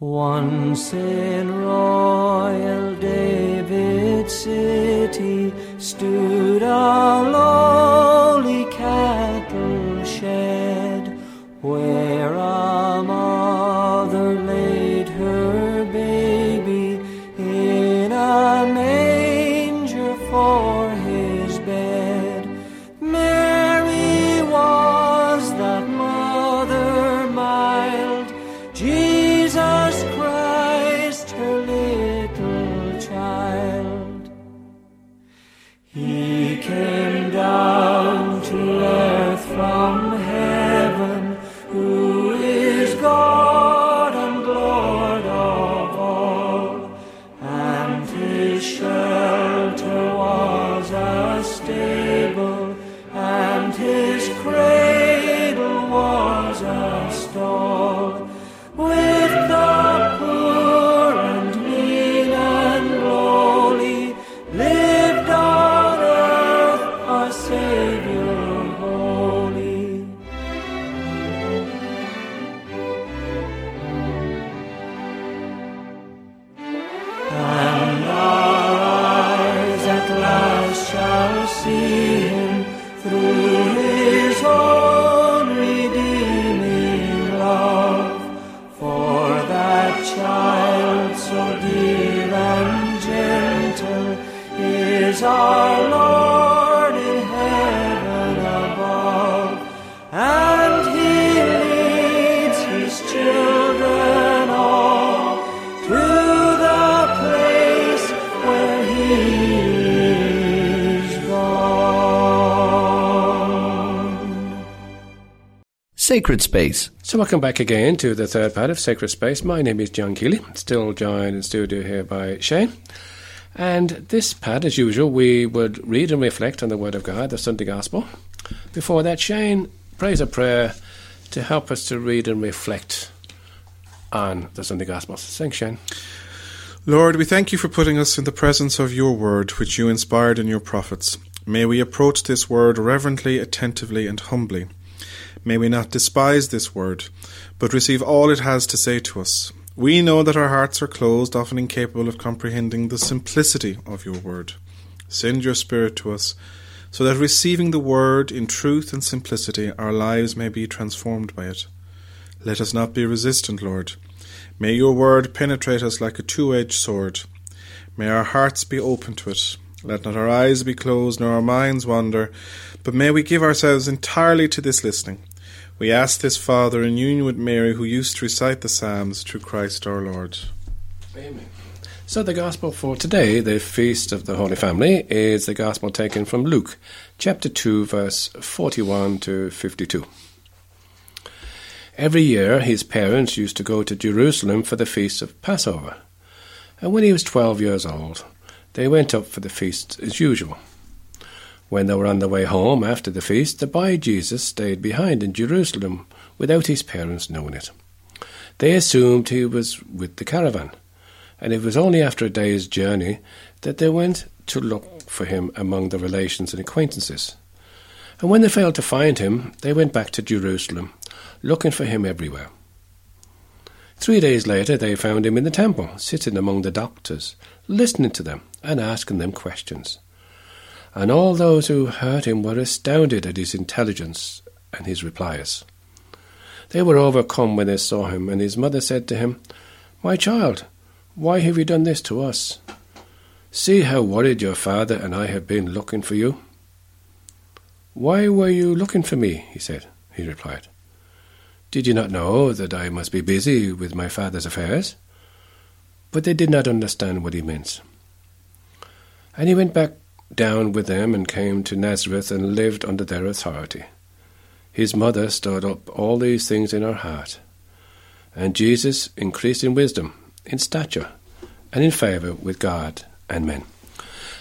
Once in royal David's city stood a lowly Sacred Space. So welcome back again to the third part of Sacred Space. My name is John Keeley, still joined in studio here by Shane. And this part, as usual, we would read and reflect on the Word of God, the Sunday Gospel. Before that, Shane prays a prayer to help us to read and reflect on the Sunday Gospel. Thanks, Shane. Lord, we thank you for putting us in the presence of your word, which you inspired in your prophets. May we approach this word reverently, attentively, and humbly. May we not despise this word, but receive all it has to say to us. We know that our hearts are closed, often incapable of comprehending the simplicity of your word. Send your Spirit to us, so that receiving the word in truth and simplicity, our lives may be transformed by it. Let us not be resistant, Lord. May your word penetrate us like a two edged sword. May our hearts be open to it. Let not our eyes be closed, nor our minds wander, but may we give ourselves entirely to this listening. We ask this, Father, in union with Mary, who used to recite the Psalms, through Christ our Lord. Amen. So the Gospel for today, the Feast of the Holy Family, is the Gospel taken from Luke, chapter 2, verse 41 to 52. Every year his parents used to go to Jerusalem for the feast of Passover. And when he was twelve years old, they went up for the feast as usual. When they were on their way home after the feast, the boy Jesus stayed behind in Jerusalem without his parents knowing it. They assumed he was with the caravan, and it was only after a day's journey that they went to look for him among the relations and acquaintances. And when they failed to find him, they went back to Jerusalem, looking for him everywhere. Three days later, they found him in the temple, sitting among the doctors, listening to them and asking them questions. And all those who heard him were astounded at his intelligence and his replies. They were overcome when they saw him, and his mother said to him, My child, why have you done this to us? See how worried your father and I have been looking for you. Why were you looking for me? he said. He replied, Did you not know that I must be busy with my father's affairs? But they did not understand what he meant. And he went back down with them and came to Nazareth and lived under their authority. His mother stored up all these things in her heart. And Jesus increased in wisdom, in stature, and in favour with God and men.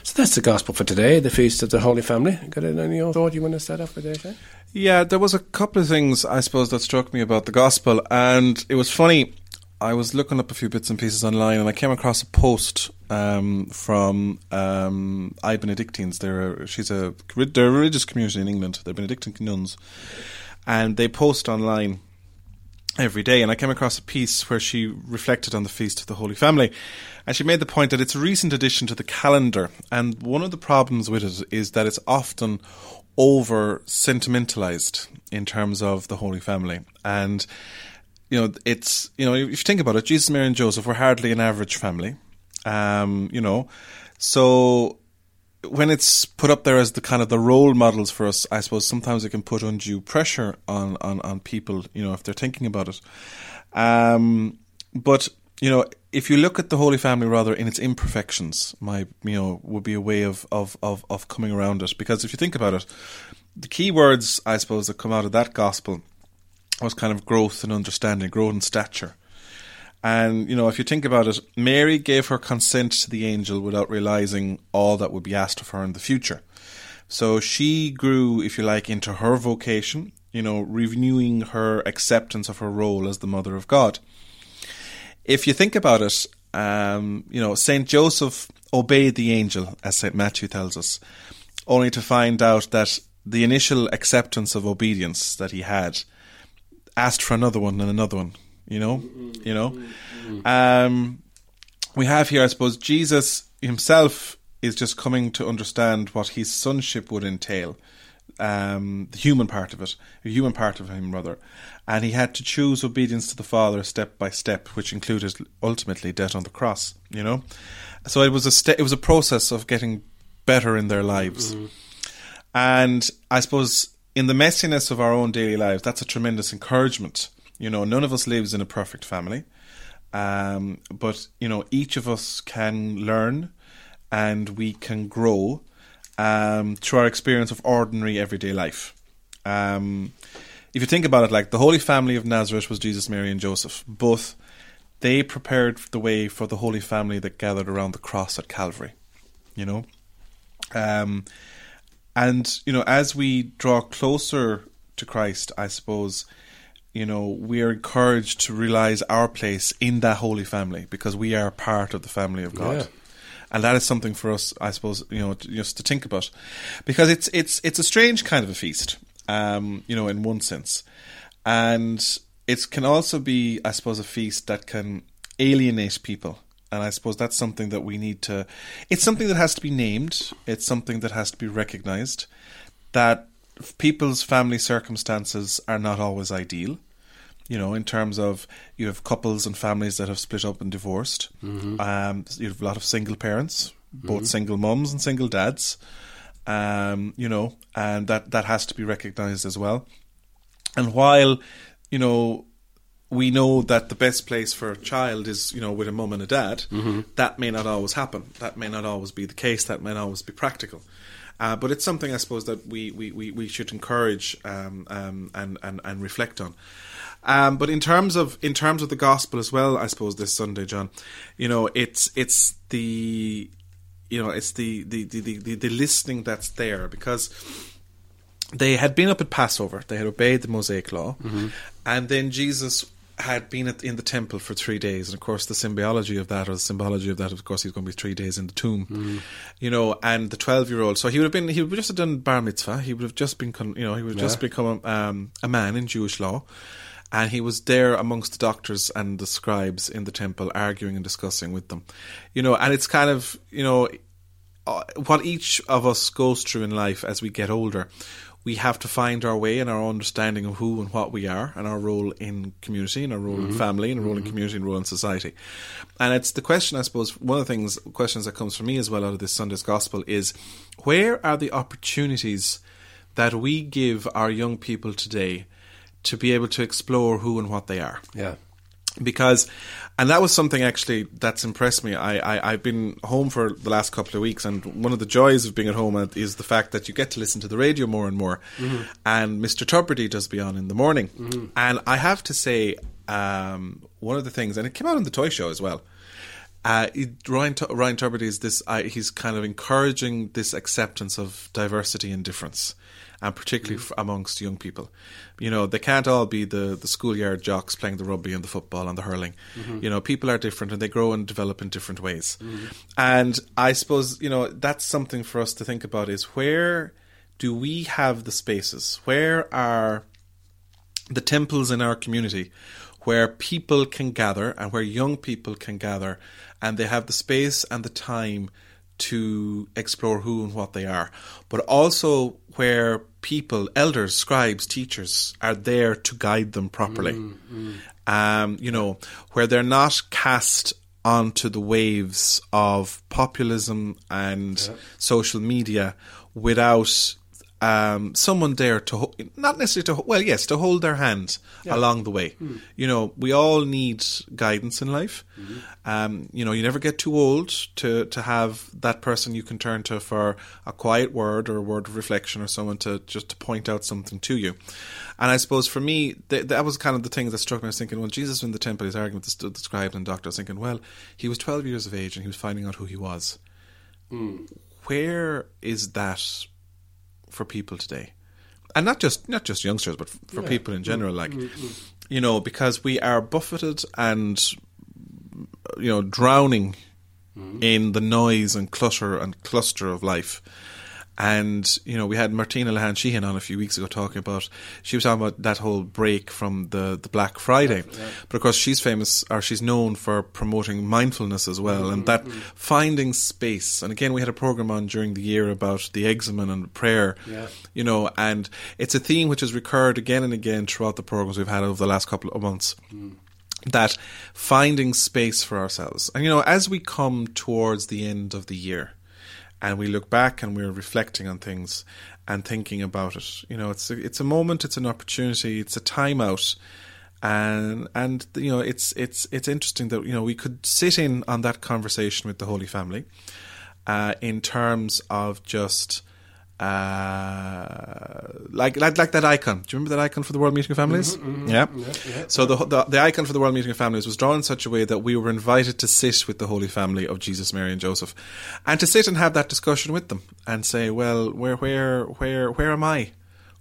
So that's the gospel for today, the feast of the Holy Family. Got any other thought you want to set up for today, Yeah, there was a couple of things I suppose that struck me about the gospel, and it was funny. I was looking up a few bits and pieces online, and I came across a post um, from um, iBenedictines. They're a, she's a they're a religious community in England. They're Benedictine nuns, and they post online every day. And I came across a piece where she reflected on the feast of the Holy Family, and she made the point that it's a recent addition to the calendar. And one of the problems with it is that it's often over sentimentalized in terms of the Holy Family and you know, it's you know, if you think about it, Jesus, Mary, and Joseph were hardly an average family. Um, you know, so when it's put up there as the kind of the role models for us, I suppose sometimes it can put undue pressure on on on people. You know, if they're thinking about it. Um, but you know, if you look at the Holy Family rather in its imperfections, my you know would be a way of of of, of coming around it. Because if you think about it, the key words I suppose that come out of that gospel was kind of growth and understanding, growth and stature. And, you know, if you think about it, Mary gave her consent to the angel without realizing all that would be asked of her in the future. So she grew, if you like, into her vocation, you know, renewing her acceptance of her role as the mother of God. If you think about it, um, you know, Saint Joseph obeyed the angel, as Saint Matthew tells us, only to find out that the initial acceptance of obedience that he had asked for another one and another one. You know, you know. Um, we have here, I suppose, Jesus himself is just coming to understand what his sonship would entail. um, the human part of it, the human part of him, rather, and he had to choose obedience to the Father step by step, which included ultimately death on the cross. You know, so it was a ste- it was a process of getting better in their lives, and I suppose in the messiness of our own daily lives, that's a tremendous encouragement. You know, none of us lives in a perfect family, um, but you know, each of us can learn, and we can grow um, through our experience of ordinary everyday life. Um, if you think about it, like the Holy Family of Nazareth was Jesus, Mary, and Joseph. Both they prepared the way for the Holy Family that gathered around the cross at Calvary. You know, um, and you know, as we draw closer to Christ, I suppose, you know, we are encouraged to realize our place in that Holy Family because we are part of the family of God. Yeah. And that is something for us, I suppose, you know, to, just to think about, because it's it's it's a strange kind of a feast, um, you know, in one sense, and it can also be, I suppose, a feast that can alienate people, and I suppose that's something that we need to. It's something that has to be named. It's something that has to be recognized. That people's family circumstances are not always ideal you know, in terms of you have couples and families that have split up and divorced. Um, you have a lot of single parents, both single mums and single dads. Um, you know, and that that has to be recognised as well. And while you know we know that the best place for a child is you know with a mum and a dad, that may not always happen. That may not always be the case. That may not always be practical. Uh, but it's something I suppose that we, we, we, we should encourage um, um, and, and, and reflect on. Um, but in terms of in terms of the gospel as well, I suppose this Sunday, John, you know, it's it's the you know it's the the the, the, the, the listening that's there because they had been up at Passover, they had obeyed the Mosaic law, and then Jesus had been at, in the temple for three days, and of course the symbology of that, or the symbology of that, of course, he's going to be three days in the tomb, you know. And the twelve-year-old, so he would have been, he would have just have done bar mitzvah. He would have just been, you know, he would have just become um, a man in Jewish law, and he was there amongst the doctors and the scribes in the temple, arguing and discussing with them, you know. And it's kind of, you know, uh, what each of us goes through in life as we get older, we have to find our way and our understanding of who and what we are and our role in community and our role in mm-hmm. family and our role in mm-hmm. community and role in society. And it's the question, I suppose, one of the things, questions that comes from me as well out of this Sunday's Gospel is where are the opportunities that we give our young people today to be able to explore who and what they are? Yeah. Because and that was something actually that's impressed me. I, I i've been home for the last couple of weeks and one of the joys of being at home is the fact that you get to listen to the radio more and more. And mr Tubridy does be on in the morning. And i have to say um, one of the things and it came out on the toy show as well. Uh, Ryan, Ryan Tubridy is this. Uh, he's kind of encouraging this acceptance of diversity and difference, and particularly mm. f- amongst young people. You know, they can't all be the the schoolyard jocks playing the rugby and the football and the hurling. Mm-hmm. You know, people are different and they grow and develop in different ways. Mm-hmm. And I suppose you know that's something for us to think about: is where do we have the spaces? Where are the temples in our community where people can gather and where young people can gather and they have the space and the time to explore who and what they are, but also where people, elders, scribes, teachers are there to guide them properly. Um, you know, where they're not cast onto the waves of populism and social media without um, someone there to ho- not necessarily to ho- well yes to hold their hand along the way. You know we all need guidance in life. Um, you know you never get too old to to have that person you can turn to for a quiet word or a word of reflection or someone to just to point out something to you. And I suppose for me th- that was kind of the thing that struck me. I was thinking when Jesus in the temple he's arguing with the, scribes and doctor. I was thinking well he was 12 years of age and he was finding out who he was. Where is that for people today. And not just not just youngsters but for people in general mm, like mm, mm. you know because we are buffeted and you know drowning in the noise and clutter and cluster of life And you know, we had Martina Lehane Sheehan on a few weeks ago talking about. She was talking about that whole break from the the Black Friday, but of course she's famous or she's known for promoting mindfulness as well, and that mm-hmm. finding space. And again, we had a program on during the year about the examen and prayer. Yeah. You know, and it's a theme which has recurred again and again throughout the programs we've had over the last couple of months mm. that finding space for ourselves. And you know, as we come towards the end of the year and we look back and we're reflecting on things and thinking about it, you know, it's a, it's a moment, it's an opportunity, it's a time out. And and you know it's it's it's interesting that you know we could sit in on that conversation with the Holy Family, uh, in terms of just uh, like, like like that icon. Do you remember that icon for the World Meeting of Families? Yeah. So the, the the icon for the World Meeting of Families was drawn in such a way that we were invited to sit with the Holy Family of Jesus, Mary, and Joseph, and to sit and have that discussion with them and say, well, where where where where am I?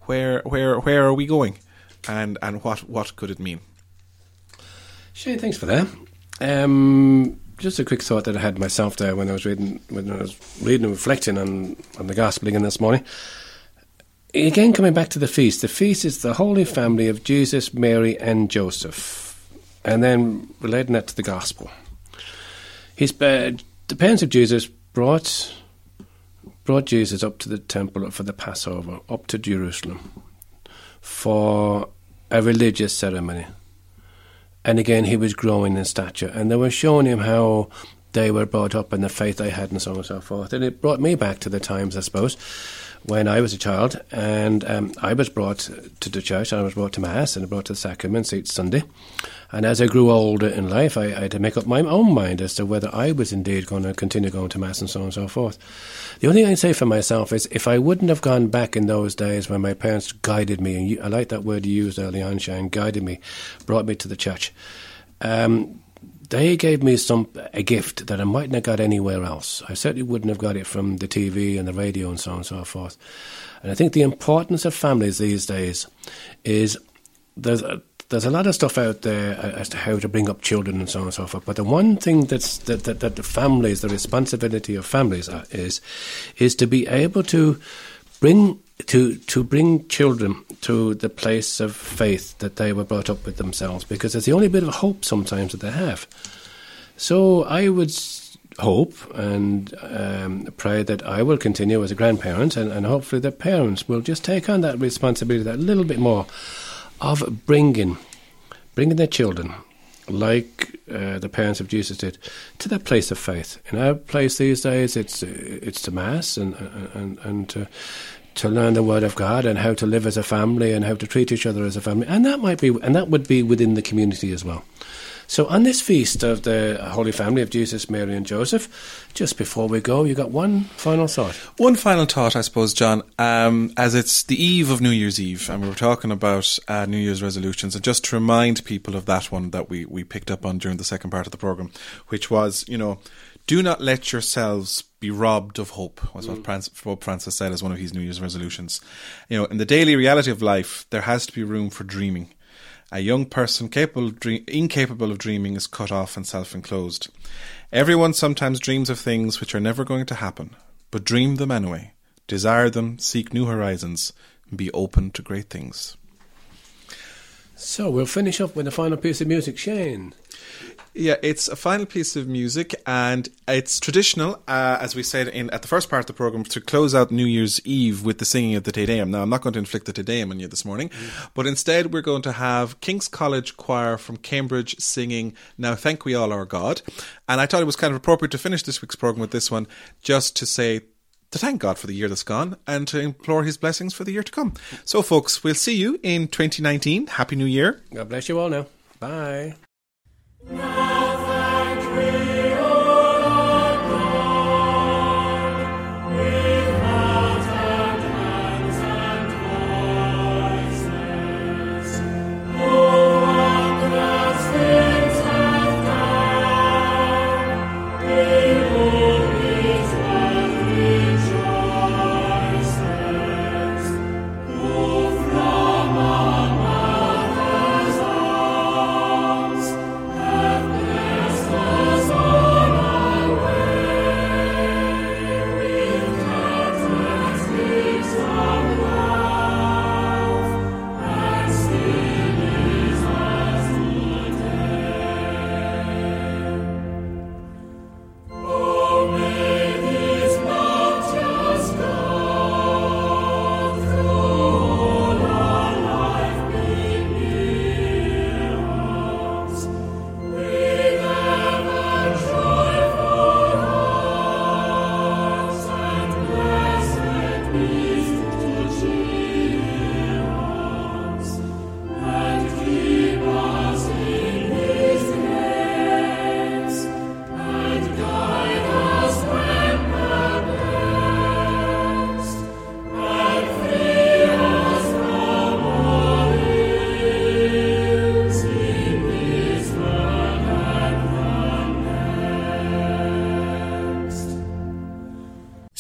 Where where where are we going? And and what what could it mean? Shane, thanks for that. Um, just a quick thought that I had myself there when I was reading when I was reading and reflecting on, on the gospel again this morning. Again, coming back to the feast, the feast is the Holy Family of Jesus, Mary, and Joseph, and then relating that to the gospel. His uh, the parents of Jesus brought brought Jesus up to the temple for the Passover, up to Jerusalem, for a religious ceremony. And again, he was growing in stature, and they were showing him how they were brought up and the faith they had, and so on and so forth. And it brought me back to the times, I suppose, when I was a child, and um, I was brought to the church, and I was brought to Mass, and brought to the sacraments each Sunday. And as I grew older in life, I, I had to make up my own mind as to whether I was indeed going to continue going to Mass and so on and so forth. The only thing I'd say for myself is if I wouldn't have gone back in those days when my parents guided me, and you, I like that word you used early on, Shane, guided me, brought me to the church. Um, they gave me some a gift that I mightn't have got anywhere else. I certainly wouldn't have got it from the TV and the radio and so on and so forth. And I think the importance of families these days is there's a, there's a lot of stuff out there uh, as to how to bring up children and so on and so forth. But the one thing that's that, that, that the families, the responsibility of families are, is, is to be able to bring to to bring children to the place of faith that they were brought up with themselves, because it's the only bit of hope sometimes that they have. So I would hope and um, pray that I will continue as a grandparent, and, and hopefully the parents will just take on that responsibility that little bit more of bringing bringing their children, like uh, the parents of Jesus did, to that place of faith. In our place these days, it's it's to mass and and and to to learn the Word of God and how to live as a family and how to treat each other as a family, and that might be and that would be within the community as well. So on this feast of the Holy Family of Jesus, Mary, and Joseph, just before we go, you got one final thought. One final thought, I suppose, John, um, as it's the eve of New Year's Eve, and we were talking about uh, New Year's resolutions, and just to remind people of that one that we, we picked up on during the second part of the programme, which was, you know, do not let yourselves be robbed of hope, was what mm. Francis, Pope Francis said as one of his New Year's resolutions. You know, in the daily reality of life, there has to be room for dreaming. A young person capable of dream- incapable of dreaming is cut off and self enclosed. Everyone sometimes dreams of things which are never going to happen, but dream them anyway. Desire them, seek new horizons, and be open to great things. So we'll finish up with a final piece of music, Shane. Yeah, it's a final piece of music, and it's traditional, uh, as we said in at the first part of the program, to close out New Year's Eve with the singing of the Te Deum. Now, I'm not going to inflict the Te Deum on you this morning, but instead we're going to have King's College Choir from Cambridge singing "Now Thank We All Our God," and I thought it was kind of appropriate to finish this week's program with this one, just to say. To thank God for the year that's gone and to implore His blessings for the year to come. So, folks, we'll see you in 2019. Happy New Year. God bless you all now. Bye.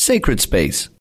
Sacred Space.